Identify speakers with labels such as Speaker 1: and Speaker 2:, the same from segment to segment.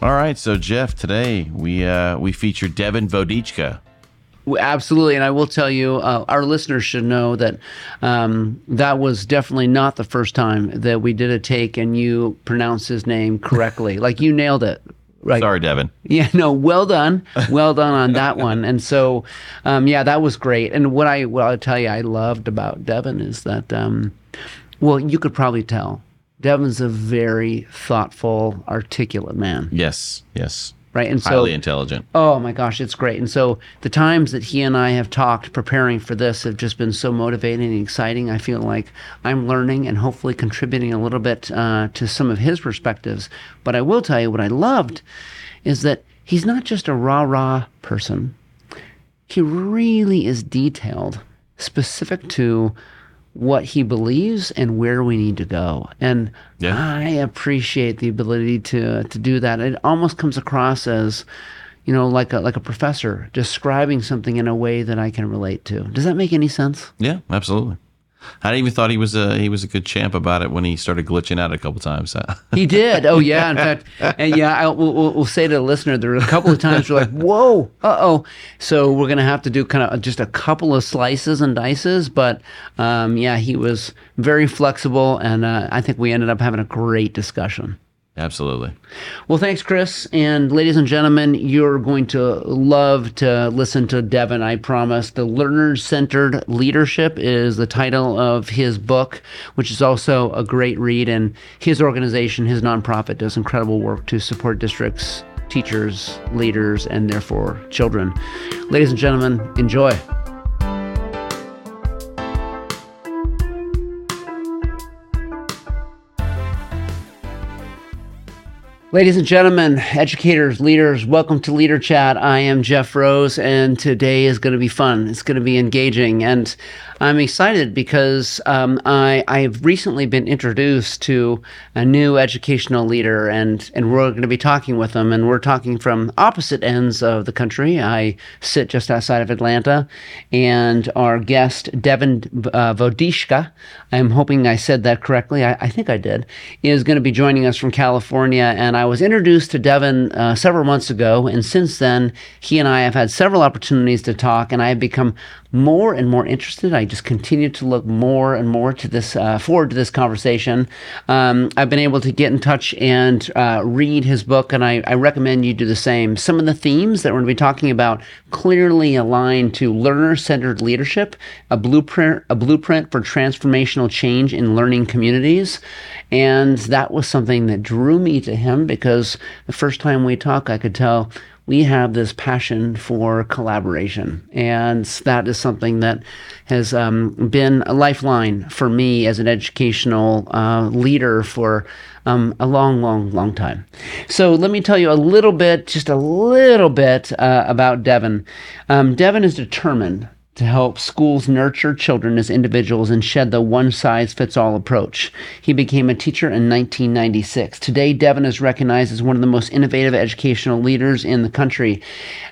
Speaker 1: All right, so Jeff, today we uh, we feature Devin Vodicka.
Speaker 2: Absolutely, and I will tell you, uh, our listeners should know that um, that was definitely not the first time that we did a take and you pronounced his name correctly. like you nailed it.
Speaker 1: Right. Sorry, Devin.
Speaker 2: Yeah, no, well done, well done on that one. And so, um, yeah, that was great. And what I what I'll tell you, I loved about Devin is that, um, well, you could probably tell, Devin's a very thoughtful, articulate man.
Speaker 1: Yes, yes
Speaker 2: right?
Speaker 1: And so highly intelligent.
Speaker 2: Oh my gosh, it's great. And so the times that he and I have talked preparing for this have just been so motivating and exciting. I feel like I'm learning and hopefully contributing a little bit uh, to some of his perspectives. But I will tell you what I loved is that he's not just a rah rah person. He really is detailed, specific to what he believes and where we need to go. And yeah. I appreciate the ability to to do that. It almost comes across as, you know, like a like a professor describing something in a way that I can relate to. Does that make any sense?
Speaker 1: Yeah, absolutely. I even thought he was a he was a good champ about it when he started glitching out a couple times.
Speaker 2: he did. Oh yeah. In fact, and yeah, I, we'll, we'll, say to the listener, there were a couple of times we're like, "Whoa, uh oh." So we're gonna have to do kind of just a couple of slices and dices, but um, yeah, he was very flexible, and uh, I think we ended up having a great discussion.
Speaker 1: Absolutely.
Speaker 2: Well, thanks, Chris. And ladies and gentlemen, you're going to love to listen to Devin, I promise. The Learner Centered Leadership is the title of his book, which is also a great read. And his organization, his nonprofit, does incredible work to support districts, teachers, leaders, and therefore children. Ladies and gentlemen, enjoy. Ladies and gentlemen, educators, leaders, welcome to Leader Chat. I am Jeff Rose, and today is going to be fun. It's going to be engaging. And I'm excited because um, I I've recently been introduced to a new educational leader, and and we're going to be talking with them, and we're talking from opposite ends of the country. I sit just outside of Atlanta, and our guest Devin uh, Vodishka, I'm hoping I said that correctly. I, I think I did. Is going to be joining us from California, and I was introduced to Devin uh, several months ago, and since then he and I have had several opportunities to talk, and I have become more and more interested. I just continue to look more and more to this uh, forward to this conversation. Um, I've been able to get in touch and uh, read his book, and I, I, recommend you do the same. Some of the themes that we're going to be talking about clearly align to learner-centered leadership, a blueprint, a blueprint for transformational change in learning communities, and that was something that drew me to him because the first time we talked, I could tell we have this passion for collaboration. And that is something that has um, been a lifeline for me as an educational uh, leader for um, a long, long, long time. So let me tell you a little bit, just a little bit uh, about Devin. Um, Devin is determined to help schools nurture children as individuals and shed the one size fits all approach. He became a teacher in 1996. Today, Devin is recognized as one of the most innovative educational leaders in the country.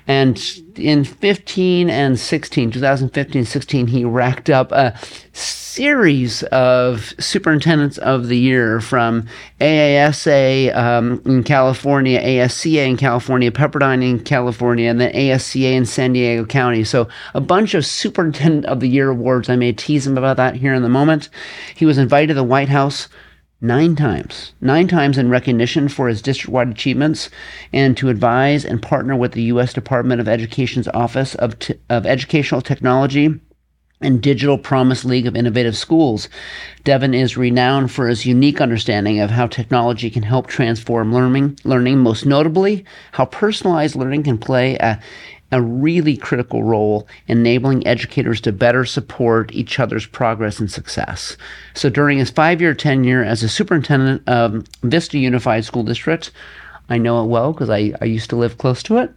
Speaker 2: And in 15 and 16, 2015 16, he racked up a series of superintendents of the year from AASA um, in California, ACSA in California, Pepperdine in California, and then ACSA in San Diego County. So a bunch of superintendent of the year awards. I may tease him about that here in the moment. He was invited to the White House nine times, nine times in recognition for his district wide achievements and to advise and partner with the U.S. Department of Education's Office of, T- of Educational Technology and Digital Promise League of Innovative Schools. Devin is renowned for his unique understanding of how technology can help transform learning, learning most notably how personalized learning can play a, a really critical role enabling educators to better support each other's progress and success. So during his five year tenure as a superintendent of Vista Unified School District, I know it well because I, I used to live close to it.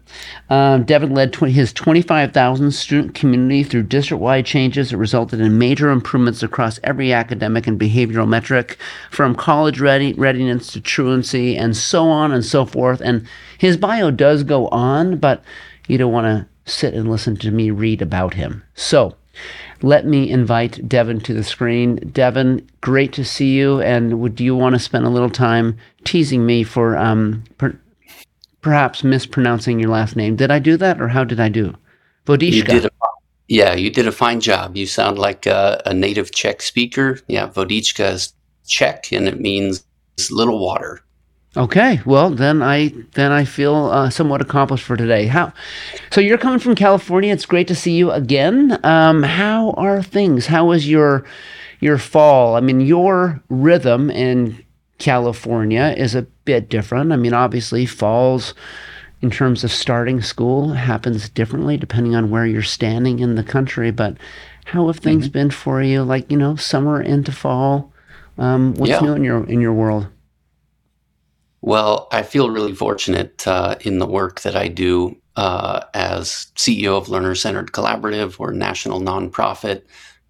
Speaker 2: Um, Devin led tw- his 25,000 student community through district wide changes that resulted in major improvements across every academic and behavioral metric, from college ready- readiness to truancy, and so on and so forth. And his bio does go on, but you don't want to sit and listen to me read about him. So let me invite Devin to the screen. Devin, great to see you. And would you want to spend a little time teasing me for um, per- perhaps mispronouncing your last name. Did I do that, or how did I do?
Speaker 3: Vodishka. You yeah, you did a fine job. You sound like a, a native Czech speaker. Yeah, Vodicka is Czech, and it means little water.
Speaker 2: Okay, well then I then I feel uh, somewhat accomplished for today. How? So you're coming from California. It's great to see you again. Um, how are things? How was your your fall? I mean, your rhythm in California is a bit different. I mean, obviously, falls in terms of starting school happens differently depending on where you're standing in the country. But how have things mm-hmm. been for you? Like you know, summer into fall. Um, what's yeah. new in your in your world?
Speaker 3: Well, I feel really fortunate uh, in the work that I do uh, as CEO of Learner Centered Collaborative. We're national nonprofit.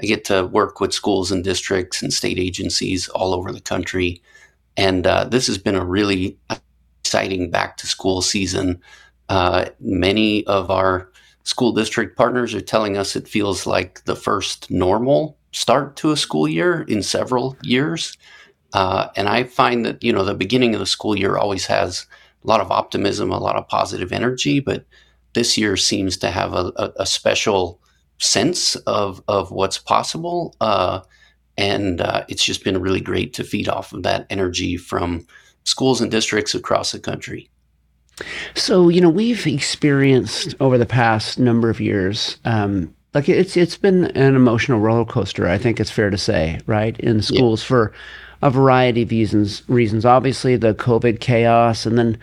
Speaker 3: I get to work with schools and districts and state agencies all over the country. And uh, this has been a really exciting back to school season. Uh, many of our school district partners are telling us it feels like the first normal start to a school year in several years. Uh, and I find that, you know, the beginning of the school year always has a lot of optimism, a lot of positive energy, but this year seems to have a, a, a special sense of, of what's possible. Uh, and uh, it's just been really great to feed off of that energy from schools and districts across the country.
Speaker 2: So, you know, we've experienced over the past number of years, um, like it's it's been an emotional roller coaster. I think it's fair to say, right, in schools yeah. for a variety of reasons. Reasons, obviously, the COVID chaos, and then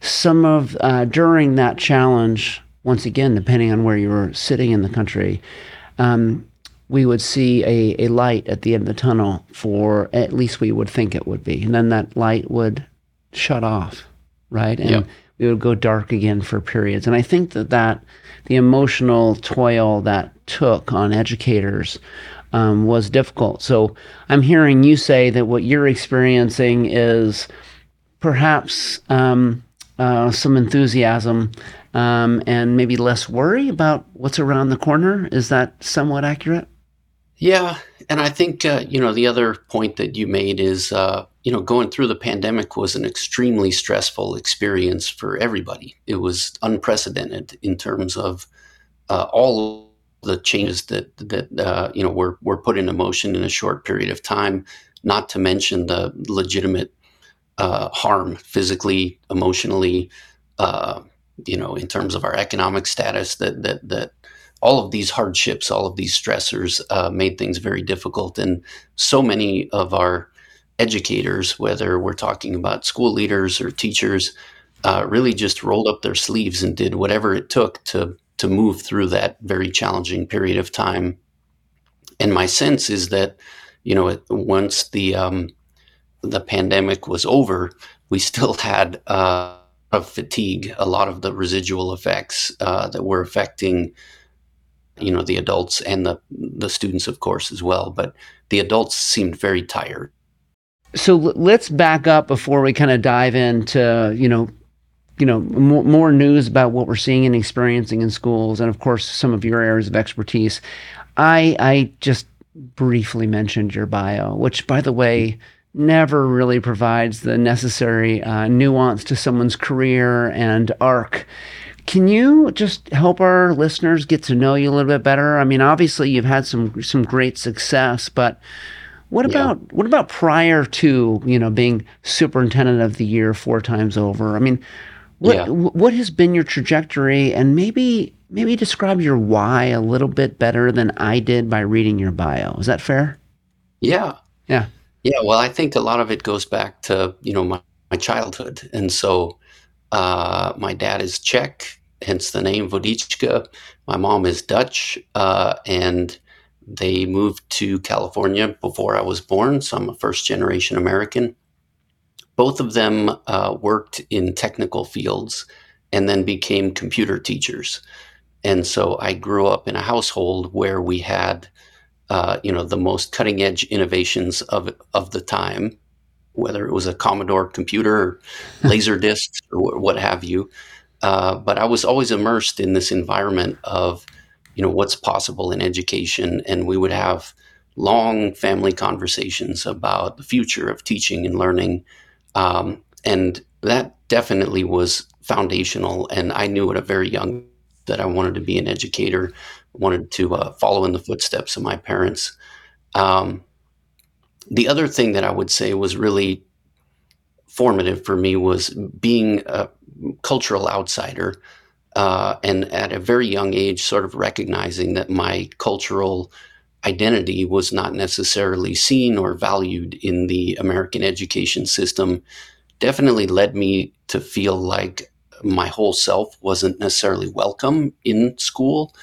Speaker 2: some of uh, during that challenge. Once again, depending on where you were sitting in the country, um, we would see a, a light at the end of the tunnel for at least we would think it would be, and then that light would shut off, right? And yep. we would go dark again for periods. And I think that that the emotional toil that took on educators um, was difficult. So I'm hearing you say that what you're experiencing is perhaps um, uh, some enthusiasm um, and maybe less worry about what's around the corner. Is that somewhat accurate?
Speaker 3: Yeah, and I think uh, you know the other point that you made is uh, you know going through the pandemic was an extremely stressful experience for everybody. It was unprecedented in terms of uh, all the changes that that uh, you know were were put into motion in a short period of time. Not to mention the legitimate uh, harm physically, emotionally, uh, you know, in terms of our economic status. That that that all of these hardships, all of these stressors, uh, made things very difficult, and so many of our educators, whether we're talking about school leaders or teachers, uh, really just rolled up their sleeves and did whatever it took to to move through that very challenging period of time. And my sense is that, you know, once the um, the pandemic was over, we still had uh, of fatigue, a lot of the residual effects uh, that were affecting, you know, the adults and the the students, of course, as well. But the adults seemed very tired.
Speaker 2: So let's back up before we kind of dive into, you know, you know more, more news about what we're seeing and experiencing in schools and of course some of your areas of expertise i i just briefly mentioned your bio which by the way never really provides the necessary uh, nuance to someone's career and arc can you just help our listeners get to know you a little bit better i mean obviously you've had some some great success but what about yeah. what about prior to you know being superintendent of the year four times over? I mean, what yeah. what has been your trajectory, and maybe maybe describe your why a little bit better than I did by reading your bio. Is that fair?
Speaker 3: Yeah.
Speaker 2: Yeah.
Speaker 3: Yeah. Well, I think a lot of it goes back to you know my, my childhood, and so uh, my dad is Czech, hence the name Vodicka. My mom is Dutch, uh, and they moved to California before I was born, so I'm a first generation American. Both of them uh, worked in technical fields and then became computer teachers. And so I grew up in a household where we had, uh, you know, the most cutting edge innovations of of the time, whether it was a Commodore computer, or laser discs, or what have you. Uh, but I was always immersed in this environment of, you know, what's possible in education, and we would have long family conversations about the future of teaching and learning um, and that definitely was foundational. And I knew at a very young that I wanted to be an educator, wanted to uh, follow in the footsteps of my parents. Um, the other thing that I would say was really formative for me was being a cultural outsider. Uh, and at a very young age, sort of recognizing that my cultural identity was not necessarily seen or valued in the American education system definitely led me to feel like my whole self wasn't necessarily welcome in school.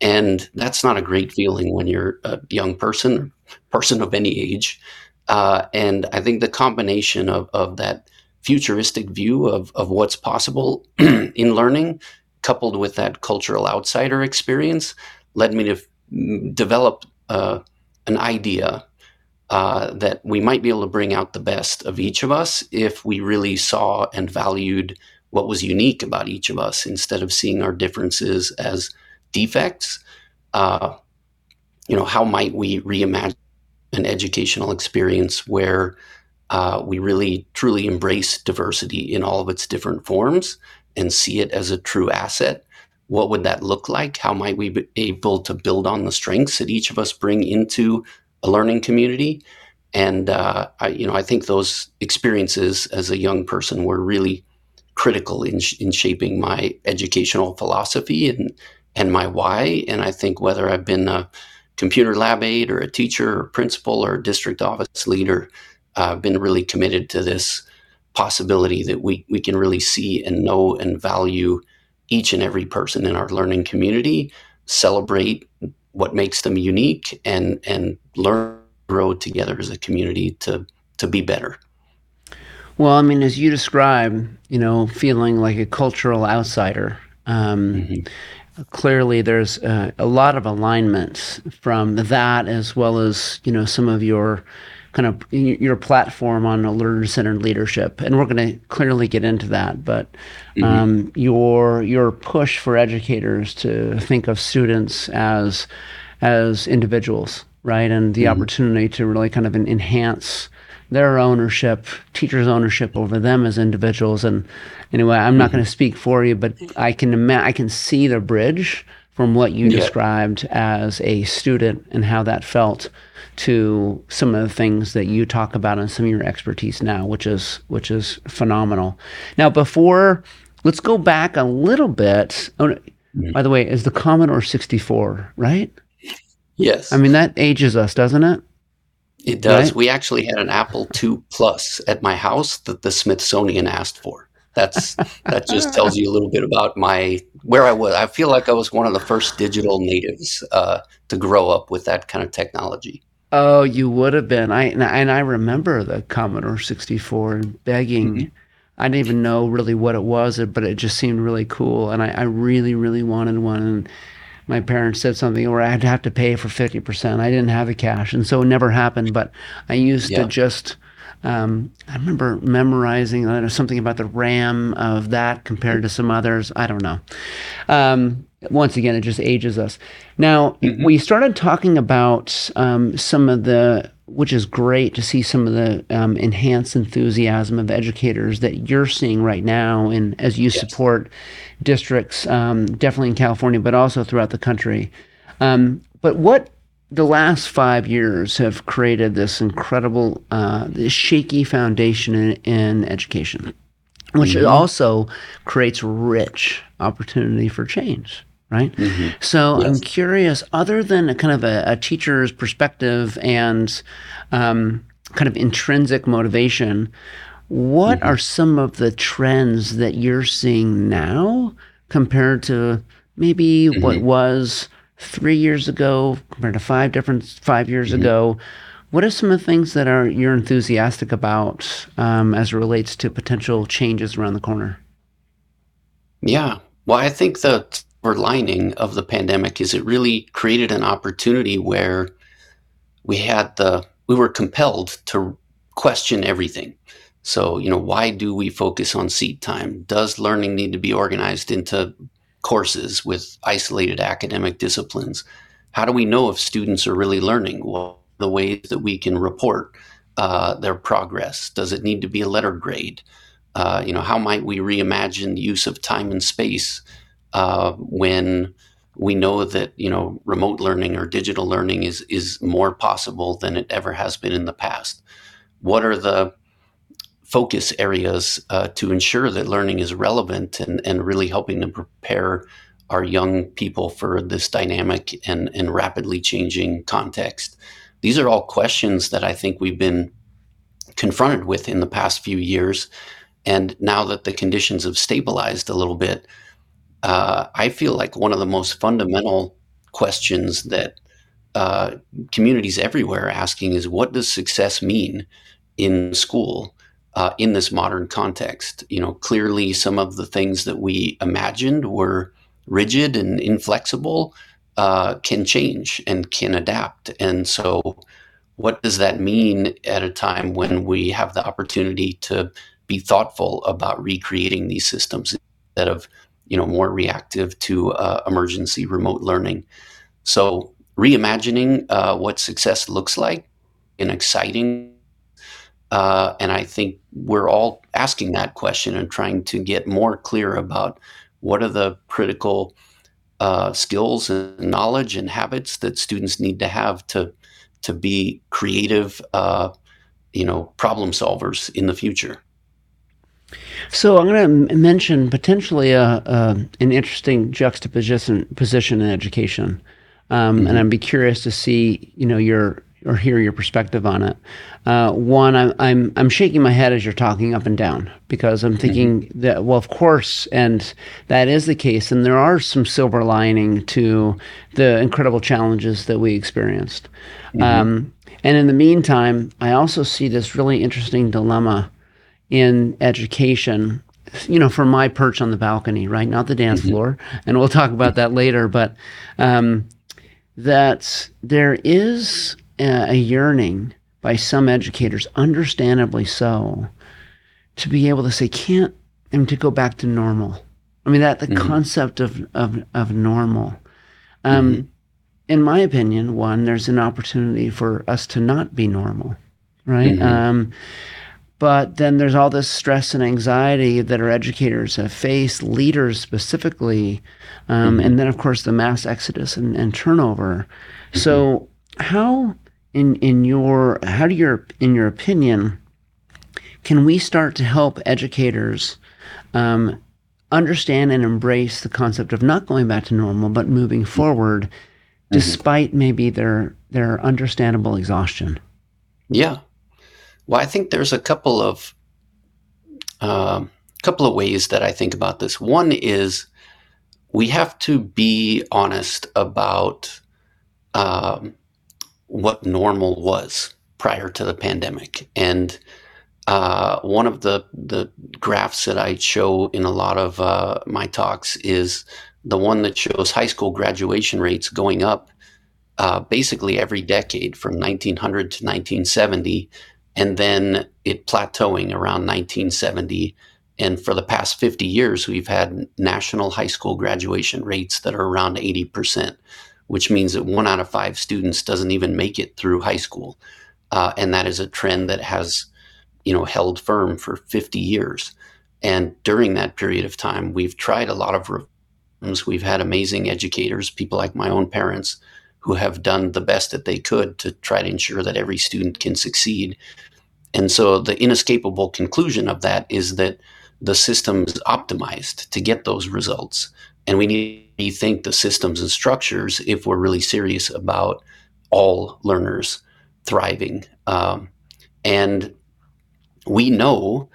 Speaker 3: And that's not a great feeling when you're a young person, person of any age. Uh, and I think the combination of, of that futuristic view of, of what's possible in learning, coupled with that cultural outsider experience, led me to f- develop uh, an idea uh, that we might be able to bring out the best of each of us if we really saw and valued what was unique about each of us instead of seeing our differences as defects. Uh, you know, how might we reimagine an educational experience where uh, we really truly embrace diversity in all of its different forms and see it as a true asset? What would that look like? How might we be able to build on the strengths that each of us bring into a learning community? And uh, I, you know, I think those experiences as a young person were really critical in, in shaping my educational philosophy and and my why. And I think whether I've been a computer lab aide or a teacher or principal or district office leader, uh, I've been really committed to this possibility that we we can really see and know and value each and every person in our learning community, celebrate what makes them unique, and and learn grow together as a community to to be better.
Speaker 2: Well, I mean, as you describe, you know, feeling like a cultural outsider, um, mm-hmm. clearly there's uh, a lot of alignment from that as well as, you know, some of your kind of your platform on a learner-centered leadership, and we're going to clearly get into that. But mm-hmm. um, your your push for educators to think of students as as individuals, right, and the mm-hmm. opportunity to really kind of enhance their ownership, teachers' ownership over them as individuals. And anyway, I'm not going to speak for you, but I can ima- I can see the bridge from what you yeah. described as a student and how that felt to some of the things that you talk about and some of your expertise now, which is which is phenomenal. Now, before let's go back a little bit. Oh, mm-hmm. by the way, is the Commodore 64 right?
Speaker 3: Yes.
Speaker 2: I mean that ages us, doesn't it?
Speaker 3: It does. Right? We actually had an Apple II Plus at my house that the Smithsonian asked for. That's that just tells you a little bit about my where I was. I feel like I was one of the first digital natives uh, to grow up with that kind of technology.
Speaker 2: Oh, you would have been. I and I remember the Commodore 64 and begging. Mm-hmm. I didn't even know really what it was, but it just seemed really cool, and I, I really, really wanted one. And my parents said something where I'd have to pay for 50%. I didn't have the cash. And so it never happened. But I used yeah. to just, um, I remember memorizing know, something about the RAM of that compared to some others. I don't know. Um, once again, it just ages us. Now, mm-hmm. we started talking about um, some of the which is great to see some of the um, enhanced enthusiasm of educators that you're seeing right now, and as you yes. support districts, um, definitely in California, but also throughout the country. Um, but what the last five years have created this incredible, uh, this shaky foundation in, in education, which mm-hmm. also creates rich opportunity for change right? Mm-hmm. So yes. I'm curious, other than a kind of a, a teacher's perspective and um, kind of intrinsic motivation, what mm-hmm. are some of the trends that you're seeing now compared to maybe mm-hmm. what was three years ago, compared to five different five years mm-hmm. ago? What are some of the things that are you're enthusiastic about um, as it relates to potential changes around the corner?
Speaker 3: Yeah, well, I think the that lining of the pandemic is it really created an opportunity where we had the we were compelled to question everything. So, you know, why do we focus on seat time? Does learning need to be organized into courses with isolated academic disciplines? How do we know if students are really learning? Well, the ways that we can report uh, their progress. Does it need to be a letter grade? Uh, you know, how might we reimagine the use of time and space uh, when we know that you know remote learning or digital learning is is more possible than it ever has been in the past? What are the focus areas uh, to ensure that learning is relevant and, and really helping to prepare our young people for this dynamic and, and rapidly changing context? These are all questions that I think we've been confronted with in the past few years. And now that the conditions have stabilized a little bit, uh, I feel like one of the most fundamental questions that uh, communities everywhere are asking is what does success mean in school uh, in this modern context? You know, clearly some of the things that we imagined were rigid and inflexible uh, can change and can adapt. And so, what does that mean at a time when we have the opportunity to be thoughtful about recreating these systems instead of you know more reactive to uh, emergency remote learning? So, reimagining uh, what success looks like and exciting. Uh, and I think we're all asking that question and trying to get more clear about what are the critical uh, skills and knowledge and habits that students need to have to to be creative, uh, you know, problem solvers in the future.
Speaker 2: So I'm going to mention potentially a, a, an interesting juxtaposition position in education, um, mm-hmm. and I'd be curious to see you know your or hear your perspective on it. Uh, one, I'm, I'm I'm shaking my head as you're talking up and down because I'm thinking mm-hmm. that well, of course, and that is the case, and there are some silver lining to the incredible challenges that we experienced. Mm-hmm. Um, and in the meantime, I also see this really interesting dilemma in education. You know, from my perch on the balcony, right, not the dance mm-hmm. floor, and we'll talk about that later. But um, that there is a yearning by some educators, understandably so, to be able to say, can't, and to go back to normal. I mean, that the mm-hmm. concept of, of, of normal. Um, mm-hmm. In my opinion, one, there's an opportunity for us to not be normal, right? Mm-hmm. Um, but then there's all this stress and anxiety that our educators have faced, leaders specifically, um, mm-hmm. and then, of course, the mass exodus and, and turnover. So, mm-hmm. how in in your how do your in your opinion can we start to help educators um, understand and embrace the concept of not going back to normal but moving forward mm-hmm. despite maybe their their understandable exhaustion?
Speaker 3: Yeah. Well i think there's a couple of uh, couple of ways that i think about this. One is we have to be honest about um, what normal was prior to the pandemic. And uh, one of the the graphs that I show in a lot of uh, my talks is the one that shows high school graduation rates going up uh, basically every decade from 1900 to 1970, and then it plateauing around 1970. And for the past 50 years, we've had national high school graduation rates that are around 80 percent which means that one out of five students doesn't even make it through high school. Uh, and that is a trend that has, you know, held firm for 50 years. And during that period of time, we've tried a lot of reforms. We've had amazing educators, people like my own parents, who have done the best that they could to try to ensure that every student can succeed. And so the inescapable conclusion of that is that the system is optimized to get those results. And we need rethink the systems and structures if we're really serious about all learners thriving. Um, and we know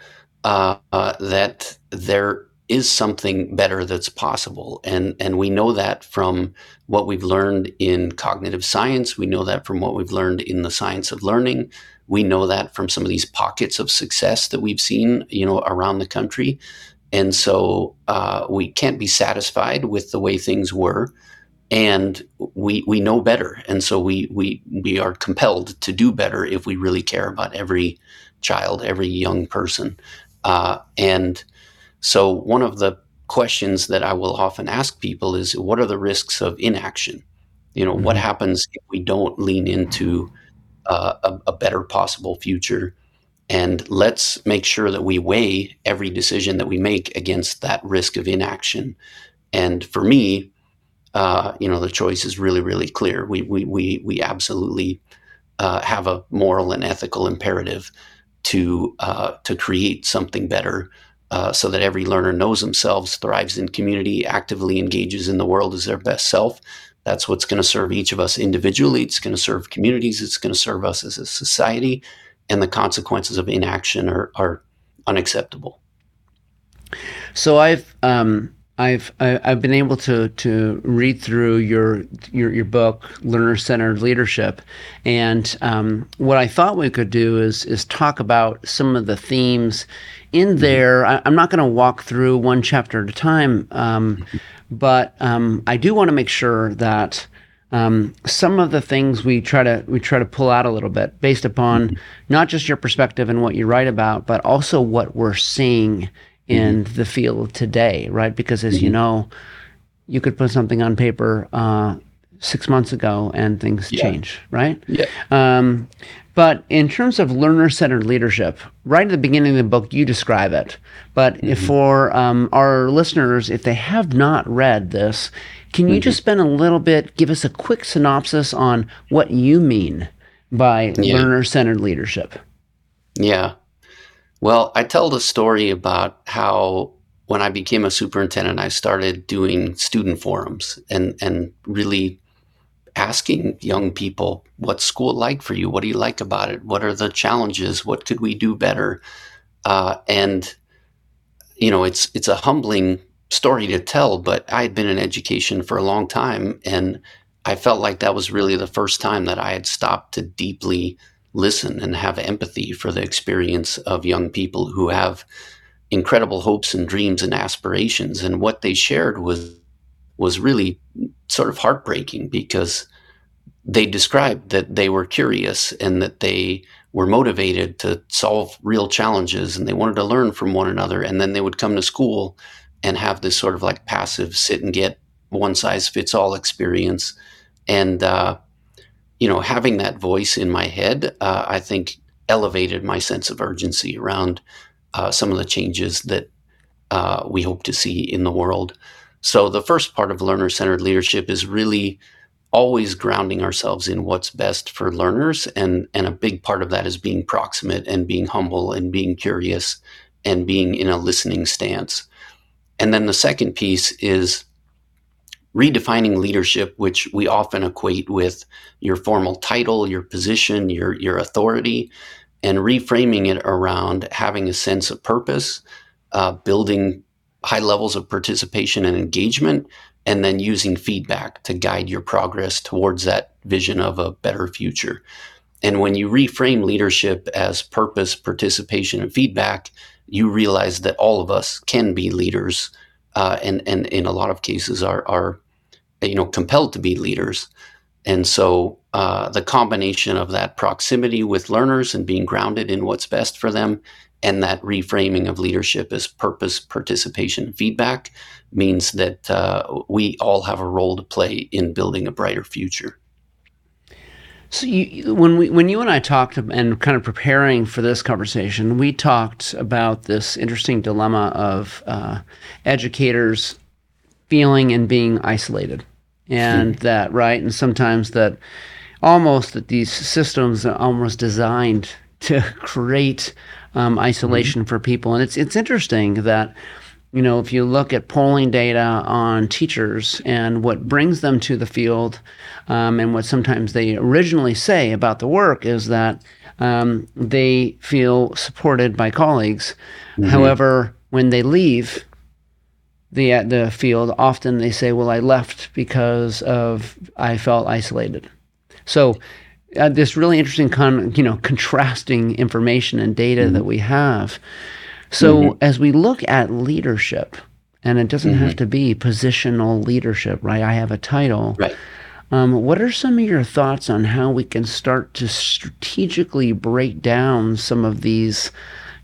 Speaker 3: uh, uh, that there is something better that's possible. And, and we know that from what we've learned in cognitive science. We know that from what we've learned in the science of learning. We know that from some of these pockets of success that we've seen, you know, around the country. And so uh, we can't be satisfied with the way things were. And we, we know better. And so we, we, we are compelled to do better if we really care about every child, every young person. Uh, and so one of the questions that I will often ask people is what are the risks of inaction? You know, mm-hmm. what happens if we don't lean into uh, a, a, better possible future And let's make sure that we weigh every decision that we make against that risk of inaction. And for me, uh, you know, the choice is really, really clear. We we we we absolutely uh, have a moral and ethical imperative to uh, to create something better, uh, so that every learner knows themselves, thrives in community, actively engages in the world as their best self. That's what's going to serve each of us individually. It's going to serve communities. It's going to serve us as a society, and the consequences of inaction are are unacceptable.
Speaker 2: So I've um, I've I've been able to to read through your your, your book, Learner Centered Leadership, and um, what I thought we could do is is talk about some of the themes in mm-hmm. there. I, am not going to walk through one chapter at a time, um, mm-hmm. but um, I do want to make sure that. Um, some of the things we try to we try to pull out a little bit based upon mm-hmm. not just your perspective and what you write about, but also what we're seeing in mm-hmm. the field today, right? Because as mm-hmm. you know, you could put something on paper uh, six months ago and things yeah. change, right?
Speaker 3: Yeah.
Speaker 2: Um, but in terms of learner centered leadership, right at the beginning of the book, you describe it. But mm-hmm. for um, our listeners, if they have not read this, can you mm-hmm. just spend a little bit, give us a quick synopsis on what you mean by yeah. learner centered leadership?
Speaker 3: Yeah. Well, I tell the story about how when I became a superintendent, I started doing student forums and, and really asking young people, what's school like for you? What do you like about it? What are the challenges? What could we do better? Uh, and, you know, it's, it's a humbling story to tell, but I had been in education for a long time. And I felt like that was really the first time that I had stopped to deeply listen and have empathy for the experience of young people who have incredible hopes and dreams and aspirations. And what they shared was was really sort of heartbreaking because they described that they were curious and that they were motivated to solve real challenges and they wanted to learn from one another. And then they would come to school and have this sort of like passive sit and get one size fits all experience. And uh, you know, having that voice in my head, uh, I think elevated my sense of urgency around uh, some of the changes that uh, we hope to see in the world. So, the first part of learner centered leadership is really always grounding ourselves in what's best for learners. And, and a big part of that is being proximate and being humble and being curious and being in a listening stance. And then the second piece is redefining leadership, which we often equate with your formal title, your position, your, your authority, and reframing it around having a sense of purpose, uh, building high levels of participation and engagement, and then using feedback to guide your progress towards that vision of a better future. And when you reframe leadership as purpose, participation, and feedback, you realize that all of us can be leaders, uh, and and in a lot of cases are are you know compelled to be leaders. And so uh, the combination of that proximity with learners and being grounded in what's best for them and that reframing of leadership as purpose participation feedback means that uh, we all have a role to play in building a brighter future
Speaker 2: so you, when we when you and I talked and kind of preparing for this conversation, we talked about this interesting dilemma of uh, educators feeling and being isolated and hmm. that right and sometimes that almost that these systems are almost designed to create um, isolation mm-hmm. for people and it's it's interesting that you know if you look at polling data on teachers and what brings them to the field um, and what sometimes they originally say about the work is that um, they feel supported by colleagues mm-hmm. however when they leave the uh, the field, often they say, "Well, I left because of I felt isolated." So, uh, this really interesting con you know contrasting information and data mm-hmm. that we have. So, mm-hmm. as we look at leadership, and it doesn't mm-hmm. have to be positional leadership, right? I have a title.
Speaker 3: Right.
Speaker 2: Um, what are some of your thoughts on how we can start to strategically break down some of these?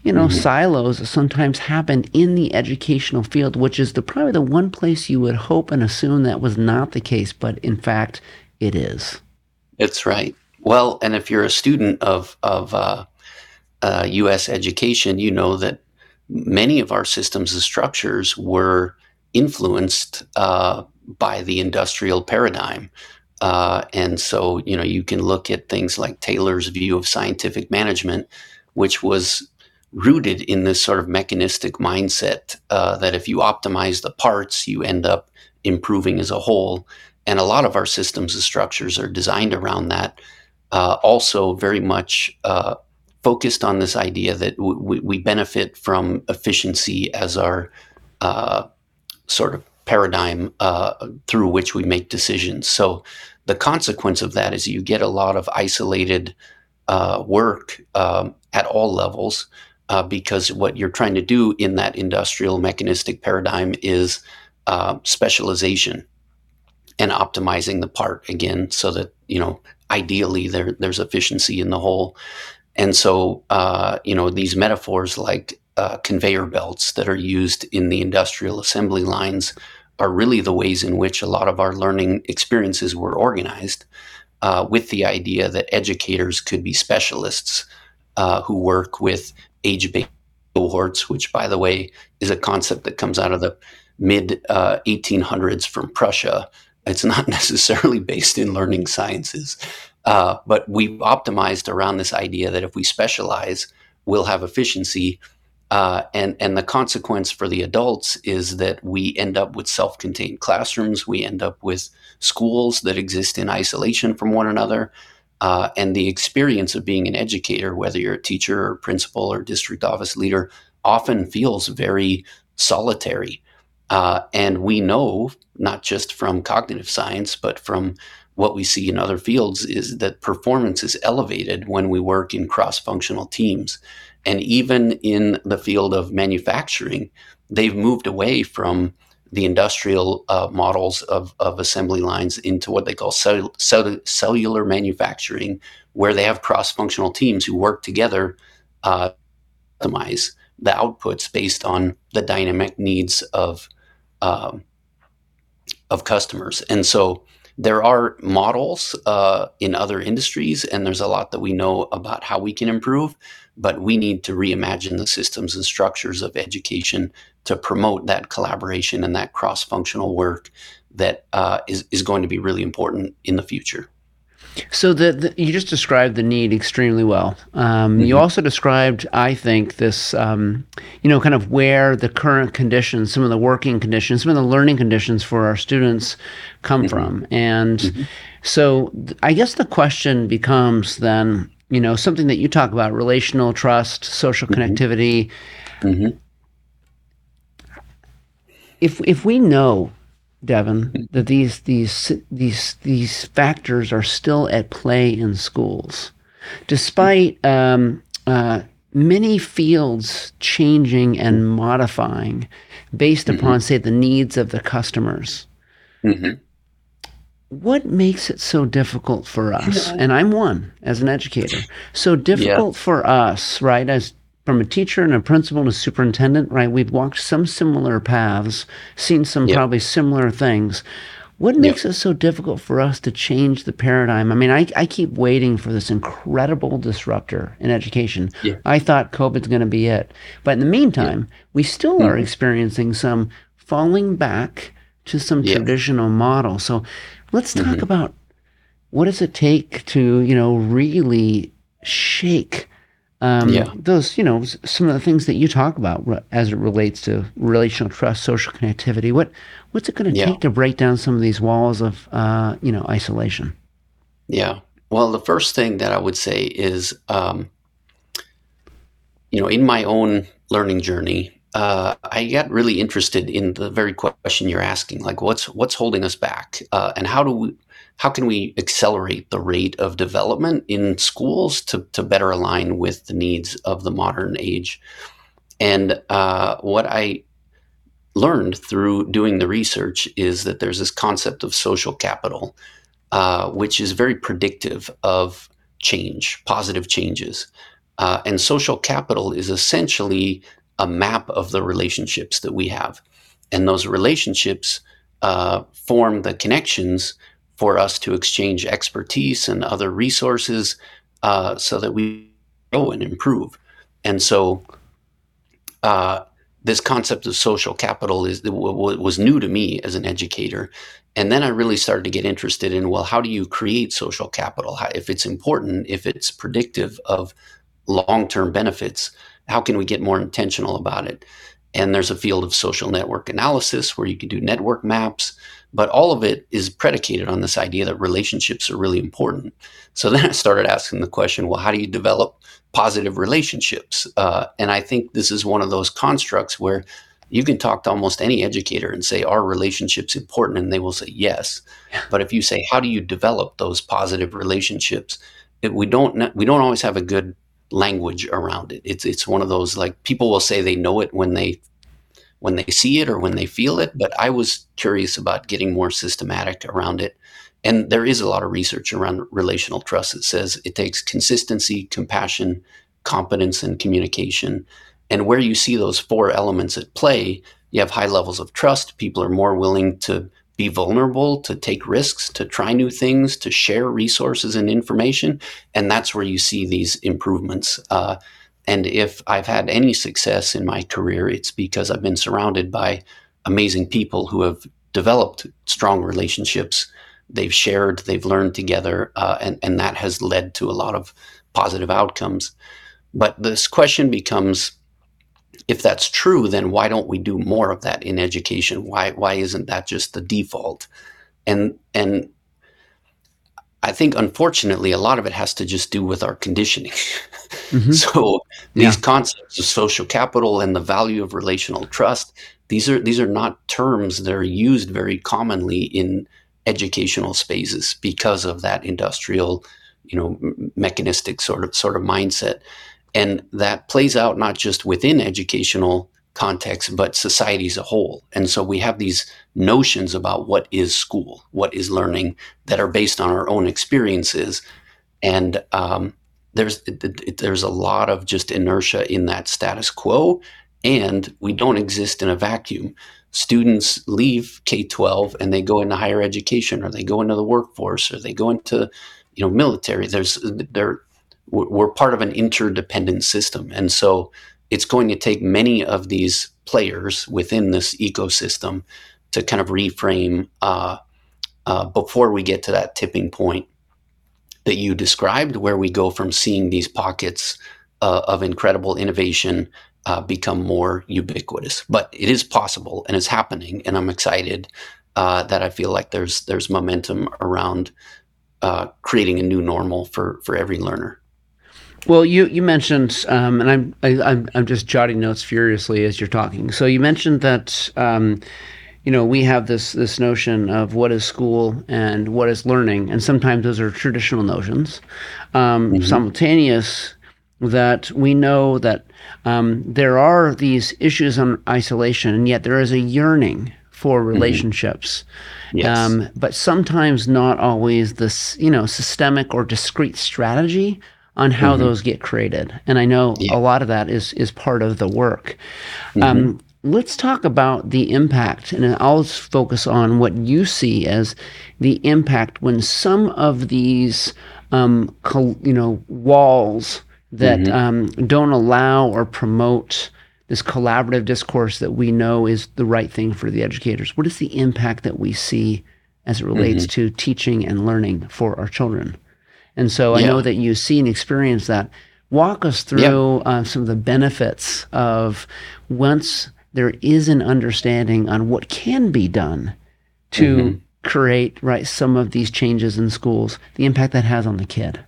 Speaker 2: you know, mm-hmm. silos that sometimes happen in the educational field, which is the probably the one place you would hope and assume that was not the case, but in fact, it is.
Speaker 3: It's right. Well, and if you're a student of of uh, uh, U.S. education, you know that many of our systems and structures were influenced uh, by the industrial paradigm. Uh, and so, you know, you can look at things like Taylor's view of scientific management, which was rooted in this sort of mechanistic mindset uh, that if you optimize the parts, you end up improving as a whole. And a lot of our systems and structures are designed around that. Uh, also, very much uh, focused on this idea that w- we benefit from efficiency as our uh, sort of paradigm uh, through which we make decisions. So the consequence of that is you get a lot of isolated uh, work um, at all levels uh, because what you're trying to do in that industrial mechanistic paradigm is uh, specialization and optimizing the part again so that you know ideally there there's efficiency in the whole and so uh, you know these metaphors like uh, conveyor belts that are used in the industrial assembly lines are really the ways in which a lot of our learning experiences were organized uh, with the idea that educators could be specialists uh, who work with age based cohorts, which, by the way, is a concept that comes out of the mid uh, 1800s from Prussia. It's not necessarily based in learning sciences, uh, but we've optimized around this idea that if we specialize, we'll have efficiency uh, and and the consequence for the adults is that we end up with self-contained classrooms. We end up with schools that exist in isolation from one another. Uh, and the experience of being an educator, whether you're a teacher or principal or district office leader, often feels very solitary. Uh, and we know, not just from cognitive science, but from what we see in other fields, is that performance is elevated when we work in cross functional teams. And even in the field of manufacturing, they've moved away from the industrial uh, models of, of assembly lines into what they call cell, cell, cellular manufacturing, where they have cross functional teams who work together uh, optimize the outputs based on the dynamic needs of um, of customers. And so there are models uh, in other industries, and there's a lot that we know about how we can improve but we need to reimagine the systems and structures of education to promote that collaboration and that cross functional work that uh, is is, going to be really important in the future.
Speaker 2: So the, the, you just described the need extremely well. Um, mm-hmm. You also described, I think, this um, you know kind of where the current conditions, some of the working conditions, some of the learning conditions for our students come mm-hmm. from, and mm-hmm. so I guess the question becomes then you know something that you talk about relational trust social mm-hmm. connectivity mm-hmm. if if we know devin that these these these these factors are still at play in schools. Despite um, uh, many fields changing and modifying based mm-hmm. upon say the needs of the customers. Mm-hmm. What makes it so difficult for us? And i'm one as an educator. So difficult yeah. for us right as from a teacher and a principal a superintendent right we've walked some similar paths seen some yep. probably similar things what makes yep. it so difficult for us to change the paradigm? I mean, I, I keep waiting for this incredible disruptor in education. Yeah. I thought COVID's going to be it. But in the meantime, we still mm-hmm. are experiencing some falling back to some traditional model. So Let's talk mm-hmm. about what does it take to, you know, really shake um, yeah. those, you know, some of the things that you talk about as it relates to relational trust, social connectivity. What what's it going to yeah. take to break down some of these walls of, uh, you know, isolation?
Speaker 3: Yeah. Well, the first thing that I would say is, um, you know, in my own learning journey, uh, I got really interested in the very question you're asking, like what's what's holding us back, uh, and how do we, how can we accelerate the rate of development in schools to to better align with the needs of the modern age? And uh, what I learned through doing the research is that there's this concept of social capital, uh, which is very predictive of change, positive changes. Uh, and social capital is essentially a map of the relationships that we have. And those relationships uh, form the connections for us to exchange expertise and other resources uh, so that we grow and improve. And so, uh, this concept of social capital is was new to me as an educator, and then I really started to get interested in well, how do you create social capital? How, if it's important, if it's predictive of long term benefits, how can we get more intentional about it? And there's a field of social network analysis where you can do network maps, but all of it is predicated on this idea that relationships are really important. So then I started asking the question well, how do you develop positive relationships? Uh, and I think this is one of those constructs where you can talk to almost any educator and say, are relationships important? And they will say yes. But if you say, how do you develop those positive relationships? It, we don't we don't always have a good language around it. It's it's one of those like people will say they know it when they when they see it or when they feel it, but I was curious about getting more systematic around it. And there is a lot of research around relational trust that says it takes consistency, compassion, competence, and communication. And where you see those four elements at play, you have high levels of trust. People are more willing to be vulnerable, to take risks, to try new things, to share resources and information. And that's where you see these improvements. Uh, and if I've had any success in my career, it's because I've been surrounded by amazing people who have developed strong relationships. They've shared, they've learned together, uh, and, and that has led to a lot of positive outcomes. But this question becomes if that's true, then why don't we do more of that in education? Why why isn't that just the default? And and I think unfortunately a lot of it has to just do with our conditioning. Mm-hmm. so these yeah. concepts of social capital and the value of relational trust, these are these are not terms that are used very commonly in educational spaces because of that industrial, you know, mechanistic sort of sort of mindset. And that plays out not just within educational context, but society as a whole. And so we have these notions about what is school, what is learning that are based on our own experiences. And um, there's there's a lot of just inertia in that status quo, and we don't exist in a vacuum. Students leave K twelve and they go into higher education, or they go into the workforce, or they go into you know military. There's there we're part of an interdependent system. And so it's going to take many of these players within this ecosystem to kind of reframe uh, uh, before we get to that tipping point that you described, where we go from seeing these pockets uh, of incredible innovation uh, become more ubiquitous. But it is possible and it's happening, and I'm excited uh, that I feel like there's there's momentum around uh, creating a new normal for for every learner.
Speaker 2: Well, you you mentioned, um, and I'm I, am i I'm, I'm just jotting notes furiously as you're talking. So you mentioned that. Um, you know, we have this this notion of what is school and what is learning, and sometimes those are traditional notions. Um, mm-hmm. Simultaneous, that we know that um, there are these issues on isolation, and yet there is a yearning for mm-hmm. relationships. Mm-hmm. Yes. Um, but sometimes not always this, you know, systemic or discrete strategy on how mm-hmm. those get created. And I know yeah. a lot of that is is part of the work. Mm-hmm. Um, let's talk about the impact, and I'll focus on what you see as the impact when some of these, um, col- you know, walls that mm-hmm. um, don't allow or promote this collaborative discourse that we know is the right thing for the educators. What is the impact that we see as it relates mm-hmm. to teaching and learning for our children? And so yeah. I know that you see and experience that. Walk us through yeah. uh, some of the benefits of once there is an understanding on what can be done to mm-hmm. create right some of these changes in schools, the impact that has on the kid.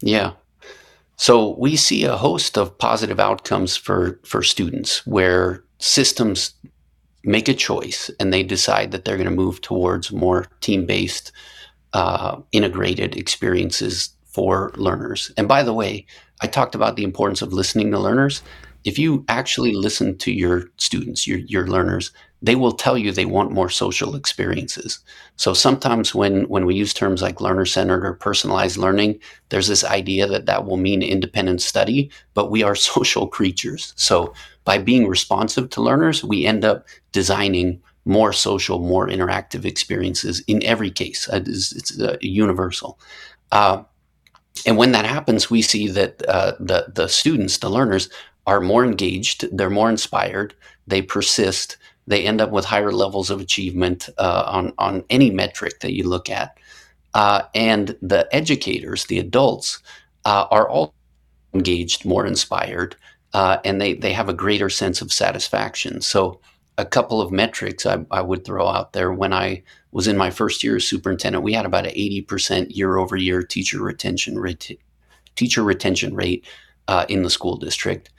Speaker 3: Yeah. So we see a host of positive outcomes for for students where systems make a choice and they decide that they're going to move towards more team-based uh, integrated experiences for learners. And by the way, I talked about the importance of listening to learners. If you actually listen to your students, your, your learners, they will tell you they want more social experiences. So sometimes when, when we use terms like learner centered or personalized learning, there's this idea that that will mean independent study, but we are social creatures. So by being responsive to learners, we end up designing more social, more interactive experiences in every case. It's, it's uh, universal. Uh, and when that happens, we see that uh, the the students, the learners, are more engaged. They're more inspired. They persist. They end up with higher levels of achievement uh, on on any metric that you look at. Uh, and the educators, the adults, uh, are all engaged, more inspired, and they they have a greater sense of satisfaction. So, a couple of metrics I, I would throw out there when I was in my first year as superintendent, we had about an 80% year over year teacher retention rate, teacher retention rate uh, in the school district.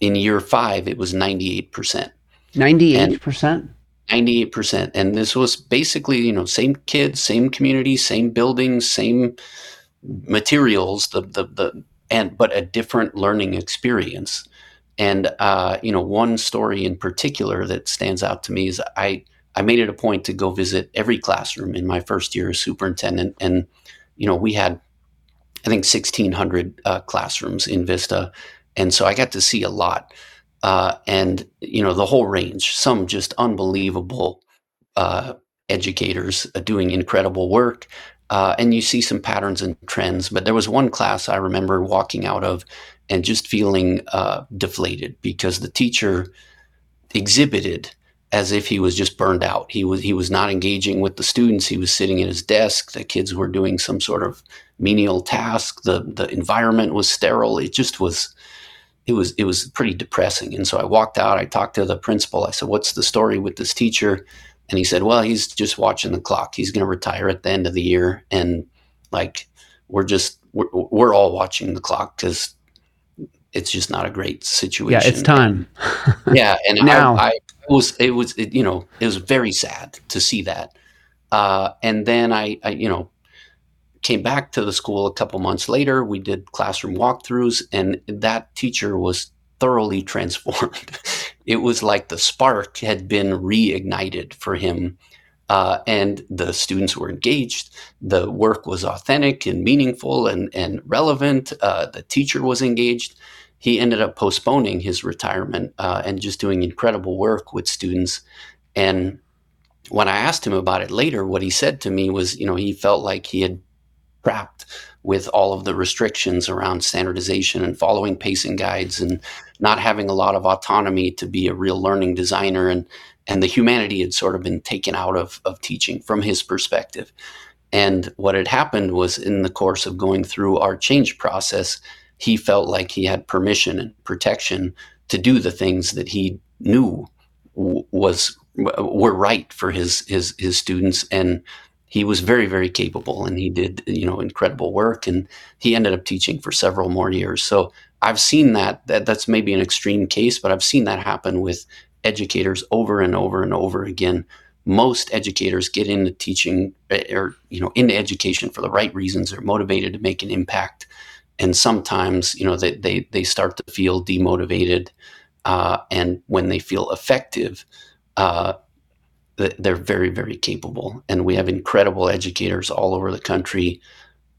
Speaker 3: In year five, it was 98%.
Speaker 2: 98%?
Speaker 3: 98%. And this was basically, you know, same kids, same community, same buildings, same materials, the, the, the, and, but a different learning experience. And, uh, you know, one story in particular that stands out to me is I, I made it a point to go visit every classroom in my first year as superintendent. And, you know, we had, I think, 1,600 uh, classrooms in Vista. And so I got to see a lot. Uh, and, you know, the whole range, some just unbelievable uh, educators uh, doing incredible work. Uh, and you see some patterns and trends. But there was one class I remember walking out of and just feeling uh, deflated because the teacher exhibited as if he was just burned out. He was he was not engaging with the students. He was sitting at his desk. The kids were doing some sort of menial task. The the environment was sterile. It just was it was it was pretty depressing. And so I walked out. I talked to the principal. I said, "What's the story with this teacher?" And he said, "Well, he's just watching the clock. He's going to retire at the end of the year, and like we're just we're, we're all watching the clock because." It's just not a great situation.
Speaker 2: Yeah, it's time.
Speaker 3: yeah, and now I, I was it was it, you know it was very sad to see that. Uh, and then I, I you know came back to the school a couple months later. We did classroom walkthroughs, and that teacher was thoroughly transformed. it was like the spark had been reignited for him. Uh, and the students were engaged. The work was authentic and meaningful and, and relevant. Uh, the teacher was engaged he ended up postponing his retirement uh, and just doing incredible work with students. And when I asked him about it later, what he said to me was, you know, he felt like he had trapped with all of the restrictions around standardization and following pacing guides and not having a lot of autonomy to be a real learning designer and and the humanity had sort of been taken out of, of teaching from his perspective. And what had happened was in the course of going through our change process, he felt like he had permission and protection to do the things that he knew was were right for his his his students. And he was very very capable and he did you know incredible work. And he ended up teaching for several more years. So i've seen that, that that's maybe an extreme case but i've seen that happen with educators over and over and over again. Most educators get into teaching eh, or you know into education for the right reasons they're motivated to make an impact and sometimes you know they they, they start to feel demotivated uh, and when they feel effective uh, they're very very capable. And we have incredible educators all over the country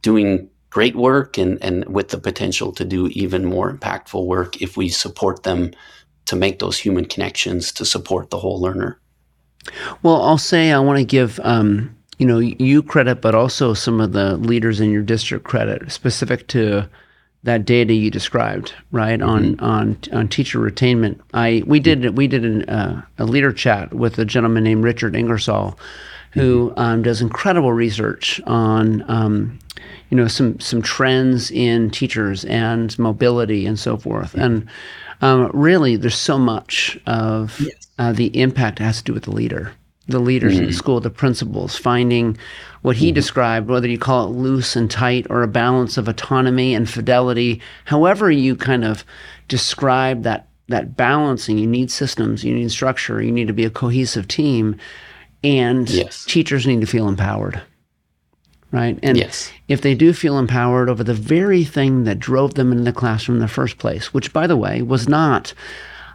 Speaker 3: doing great work and, and with the potential to do even more impactful work if we support them to make those human connections to support the whole learner.
Speaker 2: Well i'll say i want to give um, you know you credit, but also some of the leaders in your district credit, specific to that data you described, right mm-hmm. on on on teacher retainment. I we did we did an, uh, a leader chat with a gentleman named Richard Ingersoll, who mm-hmm. um, does incredible research on um, you know some some trends in teachers and mobility and so forth. Mm-hmm. And um, really, there's so much of yes. uh, the impact has to do with the leader the leaders mm-hmm. in the school, the principals, finding what he mm-hmm. described, whether you call it loose and tight or a balance of autonomy and fidelity, however you kind of describe that that balancing, you need systems, you need structure, you need to be a cohesive team, and yes. teachers need to feel empowered. Right. And yes. if they do feel empowered over the very thing that drove them into the classroom in the first place, which by the way was not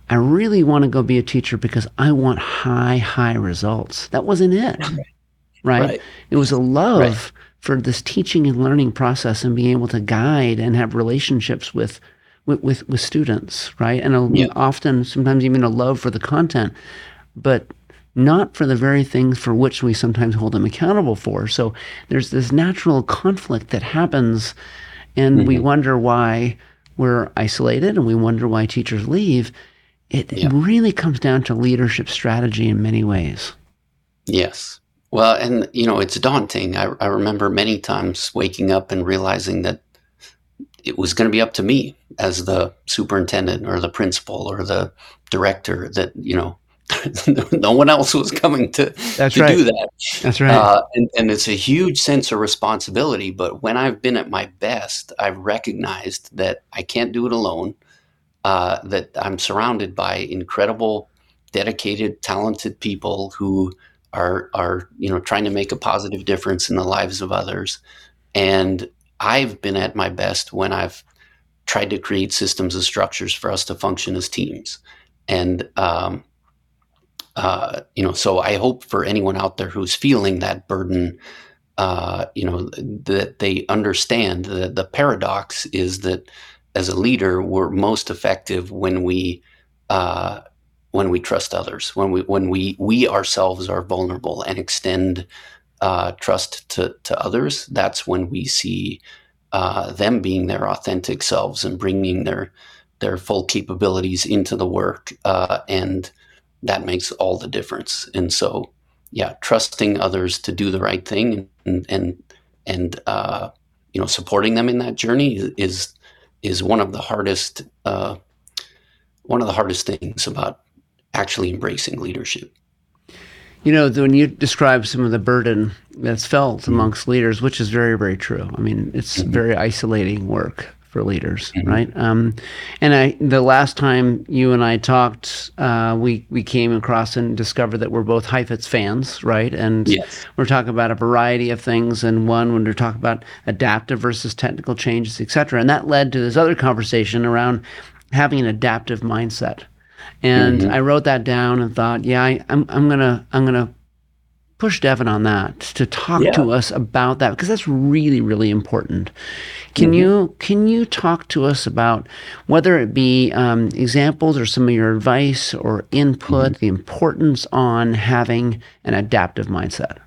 Speaker 2: I really want to go be a teacher because I want high, high results. That wasn't it. Right. right. It was a love right. for this teaching and learning process and being able to guide and have relationships with with with, with students, right? And a, yeah. often sometimes even a love for the content, but not for the very things for which we sometimes hold them accountable for. So there's this natural conflict that happens and mm-hmm. we wonder why we're isolated and we wonder why teachers leave. It, yeah. it really comes down to leadership strategy in many ways.
Speaker 3: Yes. Well, and you know, it's daunting. I, I remember many times waking up and realizing that it was going to be up to me as the superintendent or the principal or the director that, you know, no one else was coming to,
Speaker 2: That's
Speaker 3: to
Speaker 2: right.
Speaker 3: do that.
Speaker 2: That's right. Uh,
Speaker 3: and, and it's a huge sense of responsibility. But when I've been at my best, I've recognized that I can't do it alone, uh, that I'm surrounded by incredible, dedicated, talented people who are, are, you know, trying to make a positive difference in the lives of others. And I've been at my best when I've tried to create systems and structures for us to function as teams. And, um, uh, you know, so I hope for anyone out there who's feeling that burden, uh, you know, that they understand that the paradox is that as a leader, we're most effective when we uh, when we trust others, when we when we we ourselves are vulnerable and extend uh, trust to to others. That's when we see uh, them being their authentic selves and bringing their their full capabilities into the work uh, and that makes all the difference. And so, yeah, trusting others to do the right thing and and and uh, you know supporting them in that journey is is one of the hardest uh, one of the hardest things about actually embracing leadership.
Speaker 2: You know, when you describe some of the burden that's felt mm-hmm. amongst leaders, which is very, very true. I mean, it's mm-hmm. very isolating work for leaders, mm-hmm. right? Um, and I, the last time you and I talked, uh, we we came across and discovered that we're both Heifetz fans, right? And
Speaker 3: yes.
Speaker 2: we're talking about a variety of things. And one, when we're talking about adaptive versus technical changes, et cetera, and that led to this other conversation around having an adaptive mindset. And mm-hmm. I wrote that down and thought, yeah, I, I'm I'm gonna I'm gonna push Devin on that to talk yeah. to us about that because that's really really important. Can mm-hmm. you can you talk to us about whether it be um, examples or some of your advice or input, mm-hmm. the importance on having an adaptive mindset?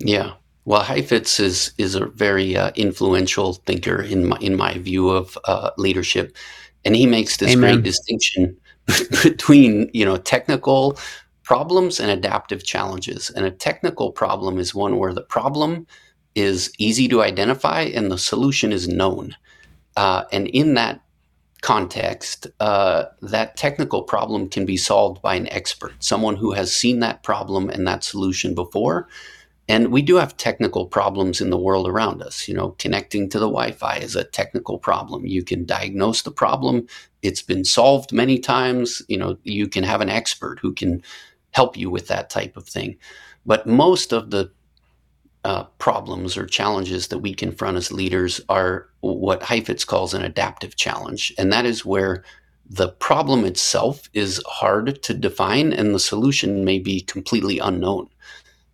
Speaker 3: Yeah. Well, Heifetz is is a very uh, influential thinker in my in my view of uh, leadership, and he makes this Amen. great distinction between you know technical problems and adaptive challenges. And a technical problem is one where the problem is easy to identify and the solution is known. Uh, and in that context, uh, that technical problem can be solved by an expert, someone who has seen that problem and that solution before. And we do have technical problems in the world around us. You know, connecting to the Wi Fi is a technical problem. You can diagnose the problem, it's been solved many times. You know, you can have an expert who can help you with that type of thing. But most of the uh, problems or challenges that we confront as leaders are what Heifetz calls an adaptive challenge. And that is where the problem itself is hard to define and the solution may be completely unknown.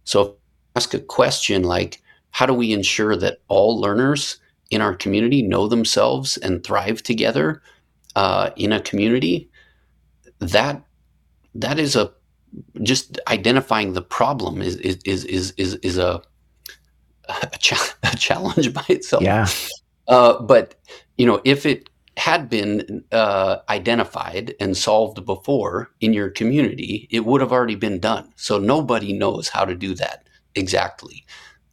Speaker 3: So, ask a question like How do we ensure that all learners in our community know themselves and thrive together uh, in a community? That that is a just identifying the problem is is is is is, a a, cha- a challenge by itself.
Speaker 2: Yeah.
Speaker 3: Uh, but you know, if it had been uh, identified and solved before in your community, it would have already been done. So nobody knows how to do that exactly.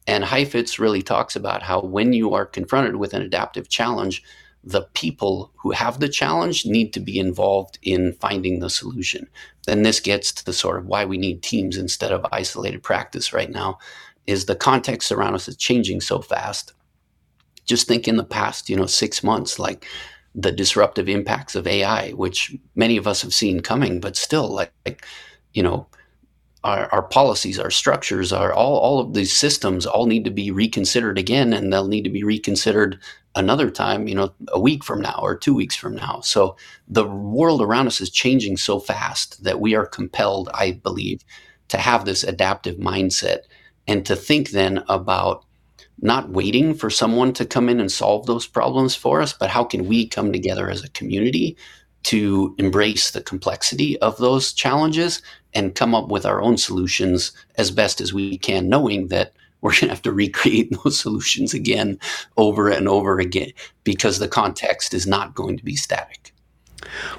Speaker 3: And Heifetz really talks about how when you are confronted with an adaptive challenge, the people who have the challenge need to be involved in finding the solution. Then this gets to the sort of why we need teams instead of isolated practice right now is the context around us is changing so fast. Just think in the past, you know, six months, like the disruptive impacts of AI, which many of us have seen coming, but still, like, like you know, our, our policies, our structures, our all all of these systems all need to be reconsidered again, and they'll need to be reconsidered another time, you know, a week from now or two weeks from now. So the world around us is changing so fast that we are compelled, I believe, to have this adaptive mindset and to think then about not waiting for someone to come in and solve those problems for us, but how can we come together as a community to embrace the complexity of those challenges and come up with our own solutions as best as we can, knowing that we're going to have to recreate those solutions again over and over again because the context is not going to be static.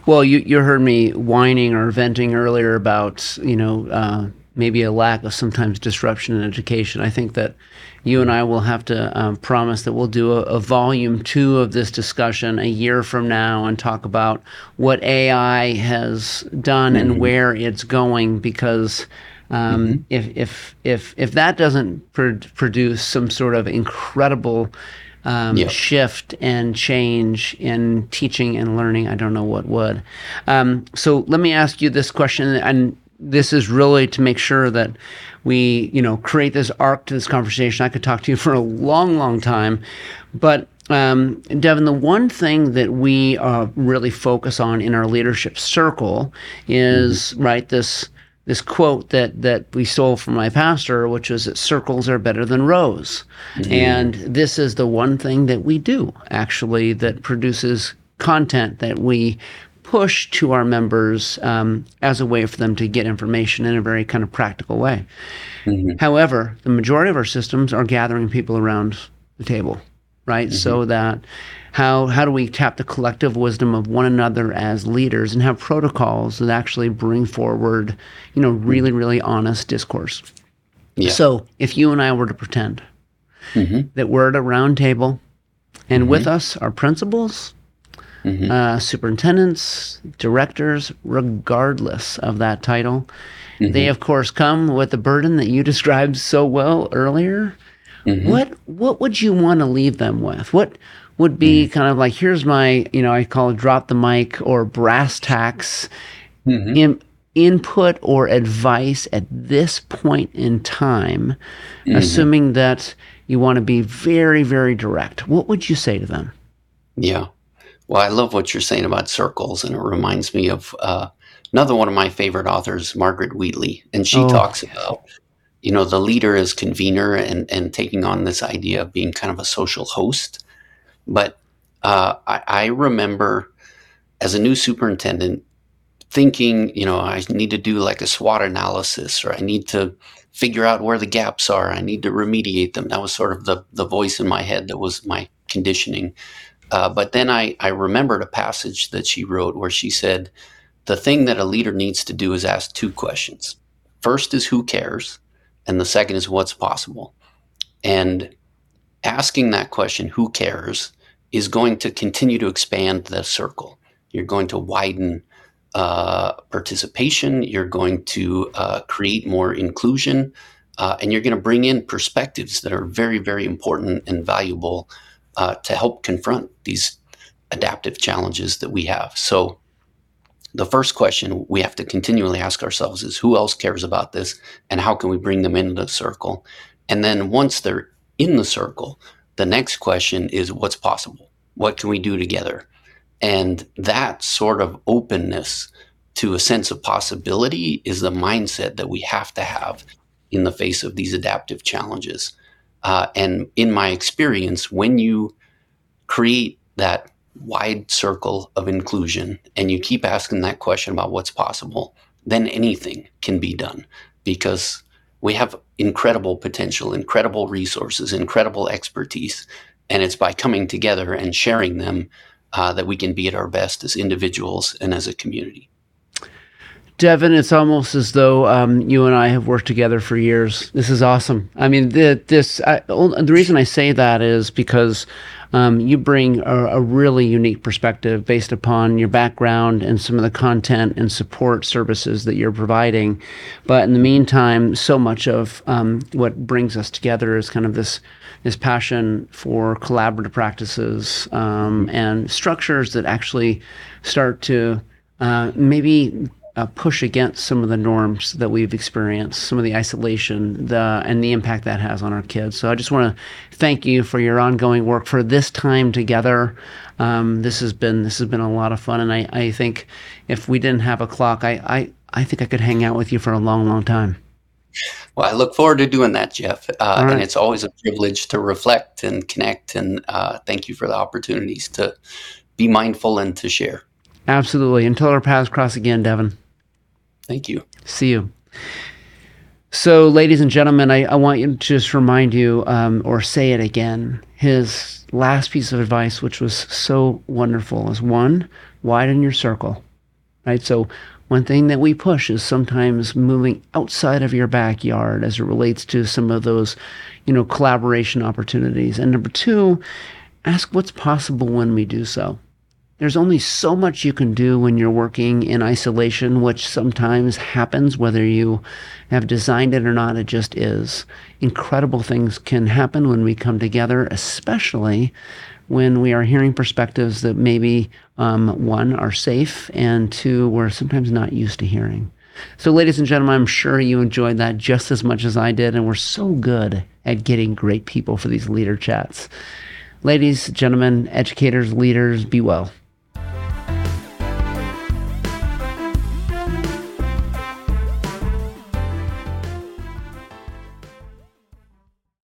Speaker 2: Well, you, you heard me whining or venting earlier about, you know, uh, maybe a lack of sometimes disruption in education. I think that you and I will have to um, promise that we'll do a, a, volume two of this discussion a year from now and talk about what AI has done mm-hmm. and where it's going because. Um, mm-hmm. if, if if if that doesn't pr- produce some sort of incredible um, yep. shift and change in teaching and learning, I don't know what would. Um, so let me ask you this question, and this is really to make sure that we, you know, create this arc to this conversation. I could talk to you for a long, long time, but um, Devin, the one thing that we uh, really focus on in our leadership circle is mm-hmm. right this this quote that that we stole from my pastor, which was that circles are better than rows, mm-hmm. and this is the one thing that we do actually that produces content that we push to our members um, as a way for them to get information in a very kind of practical way. Mm-hmm. However, the majority of our systems are gathering people around the table, right? Mm-hmm. So that how how do we tap the collective wisdom of one another as leaders and have protocols that actually bring forward, you know, really really honest discourse. Yeah. So if you and I were to pretend mm-hmm. that we're at a round table, and mm-hmm. with us are principals, mm-hmm. uh, superintendents, directors, regardless of that title. Mm-hmm. They, of course, come with the burden that you described so well earlier. Mm-hmm. What what would you want to leave them with? What would be mm. kind of like here's my you know I call it drop the mic or brass tacks mm-hmm. in, input or advice at this point in time, mm-hmm. assuming that you want to be very very direct. What would you say to them?
Speaker 3: Yeah. Well, I love what you're saying about circles, and it reminds me of uh, another one of my favorite authors, Margaret Wheatley, and she oh. talks about you know the leader as convener and and taking on this idea of being kind of a social host. But uh, I, I remember as a new superintendent thinking, you know, I need to do like a SWOT analysis, or I need to figure out where the gaps are. I need to remediate them. That was sort of the the voice in my head that was my conditioning. Uh, but then I, I remembered a passage that she wrote where she said, The thing that a leader needs to do is ask two questions. First is who cares, and the second is what's possible. And asking that question, who cares, is going to continue to expand the circle. You're going to widen uh, participation, you're going to uh, create more inclusion, uh, and you're going to bring in perspectives that are very, very important and valuable uh, to help confront these adaptive challenges that we have. So, the first question we have to continually ask ourselves is who else cares about this and how can we bring them into the circle? And then once they're in the circle, the next question is what's possible? What can we do together? And that sort of openness to a sense of possibility is the mindset that we have to have in the face of these adaptive challenges. Uh, and in my experience, when you create that wide circle of inclusion and you keep asking that question about what's possible, then anything can be done because we have incredible potential, incredible resources, incredible expertise. And it's by coming together and sharing them uh, that we can be at our best as individuals and as a community.
Speaker 2: Devin, it's almost as though um, you and I have worked together for years. This is awesome. I mean, the, this I, the reason I say that is because um, you bring a, a, really unique perspective based upon your background and some of the content and support services that you're providing. But in the meantime, so much of um, what brings us together is kind of this this passion for collaborative practices um, and structures that actually start to uh, maybe uh, push against some of the norms that we've experienced, some of the isolation, the and the impact that has on our kids. So I just want to thank you for your ongoing work for this time together. Um, this has been this has been a lot of fun, and I, I think if we didn't have a clock, I, I I think I could hang out with you for a long, long time.
Speaker 3: Well, I look forward to doing that, Jeff. Uh, right. And it's always a privilege to reflect and connect. And uh, thank you for the opportunities to be mindful and to share.
Speaker 2: Absolutely. Until our paths cross again, Devin.
Speaker 3: Thank you.
Speaker 2: See you. So, ladies and gentlemen, I, I want you to just remind you um, or say it again. His last piece of advice, which was so wonderful, is one, widen your circle. Right? So, one thing that we push is sometimes moving outside of your backyard as it relates to some of those, you know, collaboration opportunities. And number two, ask what's possible when we do so. There's only so much you can do when you're working in isolation, which sometimes happens whether you have designed it or not, it just is. Incredible things can happen when we come together, especially when we are hearing perspectives that maybe, um, one, are safe, and two, we're sometimes not used to hearing. So, ladies and gentlemen, I'm sure you enjoyed that just as much as I did, and we're so good at getting great people for these leader chats. Ladies, gentlemen, educators, leaders, be well.